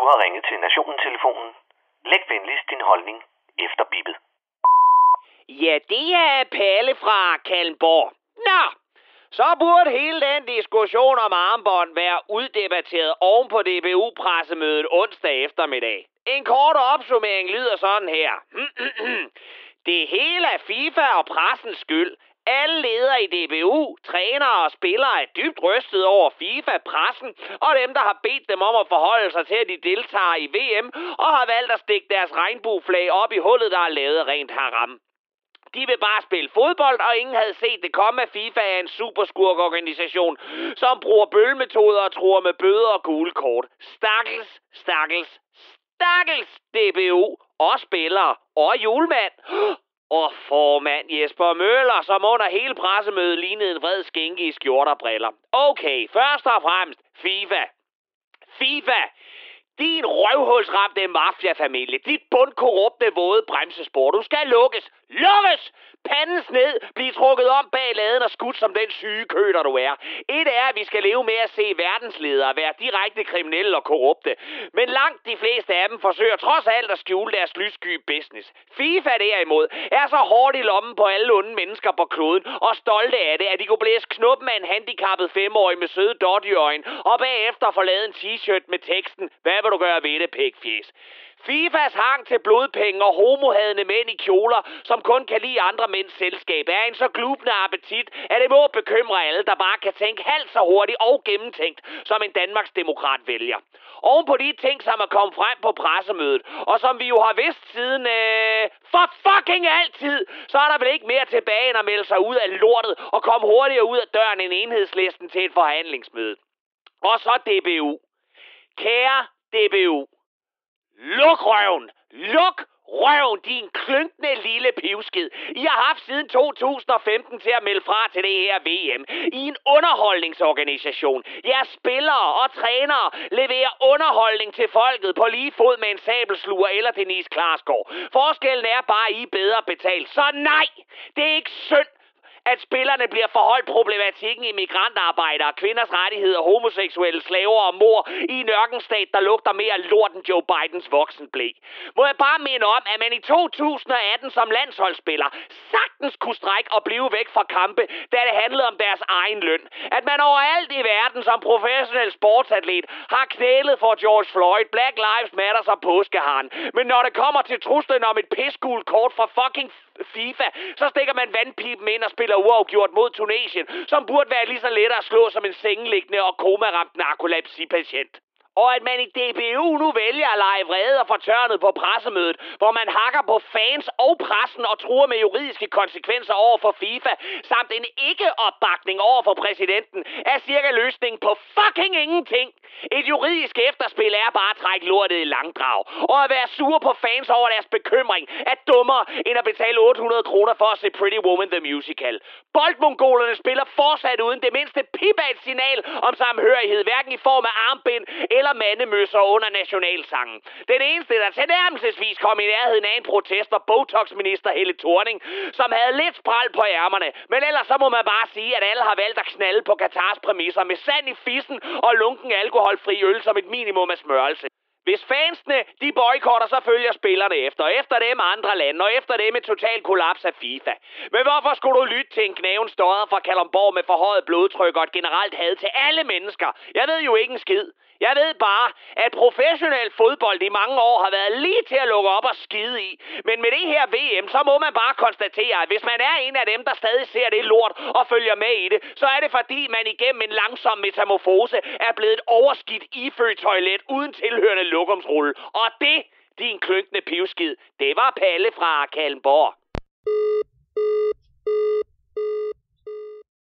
Du har ringet til Nationen-telefonen. Læg venligst din holdning efter bippet. Ja, det er Palle fra Kalmborg. Nå, så burde hele den diskussion om armbånd være uddebatteret oven på DBU-pressemødet onsdag eftermiddag. En kort opsummering lyder sådan her. Det hele er FIFA og pressens skyld. Alle ledere i DBU, trænere og spillere er dybt rystet over FIFA, pressen og dem, der har bedt dem om at forholde sig til, at de deltager i VM og har valgt at stikke deres regnbueflag op i hullet, der er lavet rent haram. De vil bare spille fodbold, og ingen havde set det komme, at FIFA er en superskurkorganisation, som bruger bøllemetoder og tror med bøder og gule kort. Stakkels, stakkels, stakkels DBU og spillere og julemand. Og formand Jesper Møller, som under hele pressemødet lignede en vred skænke i skjort og briller. Okay, først og fremmest FIFA. FIFA, din røvhulsramte mafiafamilie, dit bundkorrupte våde bremsespor, du skal lukkes. Lukkes! Pandens ned, blive trukket om bag laden og skudt som den syge køder du er. Et er, at vi skal leve med at se verdensledere være direkte kriminelle og korrupte. Men langt de fleste af dem forsøger trods alt at skjule deres lyssky business. FIFA derimod er så hårdt i lommen på alle onde mennesker på kloden og stolte af det, at de kunne blæse knuppen af en handicappet femårig med søde dot i øjen, og bagefter få lavet en t-shirt med teksten, hvad vil du gøre ved det, pækfjes? FIFAs hang til blodpenge og homohadende mænd i kjoler, som kun kan lide andre mænds selskab, er en så glubende appetit, at det må bekymre alle, der bare kan tænke halvt så hurtigt og gennemtænkt, som en Danmarks demokrat vælger. Oven på de ting, som er kommet frem på pressemødet, og som vi jo har vidst siden øh, for fucking altid, så er der vel ikke mere tilbage end at melde sig ud af lortet og komme hurtigere ud af døren end enhedslisten til et forhandlingsmøde. Og så DBU. Kære DBU. Luk røven! Luk røven, din klynkende lille pivskid. I har haft siden 2015 til at melde fra til det her VM. I en underholdningsorganisation. Jeres spillere og trænere leverer underholdning til folket på lige fod med en sabelsluger eller Denise Klarsgaard. Forskellen er bare, at I er bedre betalt. Så nej, det er ikke synd at spillerne bliver forholdt problematikken i migrantarbejdere, kvinders rettigheder, homoseksuelle slaver og mor i en ørkenstat, der lugter mere lort end Joe Bidens voksenblæ. Må jeg bare minde om, at man i 2018 som landsholdsspiller sagtens kunne strække og blive væk fra kampe, da det handlede om deres egen løn. At man overalt i verden som professionel sportsatlet har knælet for George Floyd, Black Lives Matter og påskeharen. Men når det kommer til truslen om et pissegult kort fra fucking FIFA, så stikker man vandpipen ind og spiller uafgjort mod Tunesien, som burde være lige så let at slå som en sengeliggende og komaramt narkolepsipatient. Og at man i DBU nu vælger at lege vrede og fortørnet på pressemødet, hvor man hakker på fans og pressen og truer med juridiske konsekvenser over for FIFA, samt en ikke-opbakning over for præsidenten, er cirka løsningen på fucking ingenting. Et juridisk efterspil er bare at trække lortet i langdrag. Og at være sur på fans over deres bekymring er dummere end at betale 800 kroner for at se Pretty Woman the Musical. Boldmongolerne spiller fortsat uden det mindste pip af et signal om samhørighed, hverken i form af armbind eller mandemøsser under nationalsangen. Den eneste, der tilnærmelsesvis kom i nærheden af en protest, var Botox-minister Helle Thorning, som havde lidt spral på ærmerne. Men ellers så må man bare sige, at alle har valgt at knalde på Katars præmisser med sand i fissen og lunken alkoholfri øl som et minimum af smørelse. Hvis fansene, de boykotter, så følger spillerne efter. Efter dem andre lande, og efter dem et total kollaps af FIFA. Men hvorfor skulle du lytte til en knæven støder fra Kalumborg med forhøjet blodtryk og et generelt had til alle mennesker? Jeg ved jo ikke en skid. Jeg ved bare, at professionel fodbold i mange år har været lige til at lukke op og skide i. Men med det her VM, så må man bare konstatere, at hvis man er en af dem, der stadig ser det lort og følger med i det, så er det fordi, man igennem en langsom metamorfose er blevet et overskidt ifødt toilet uden tilhørende lokumsrulle. Og det, din klynkende pivskid, det var Palle fra Kalmborg.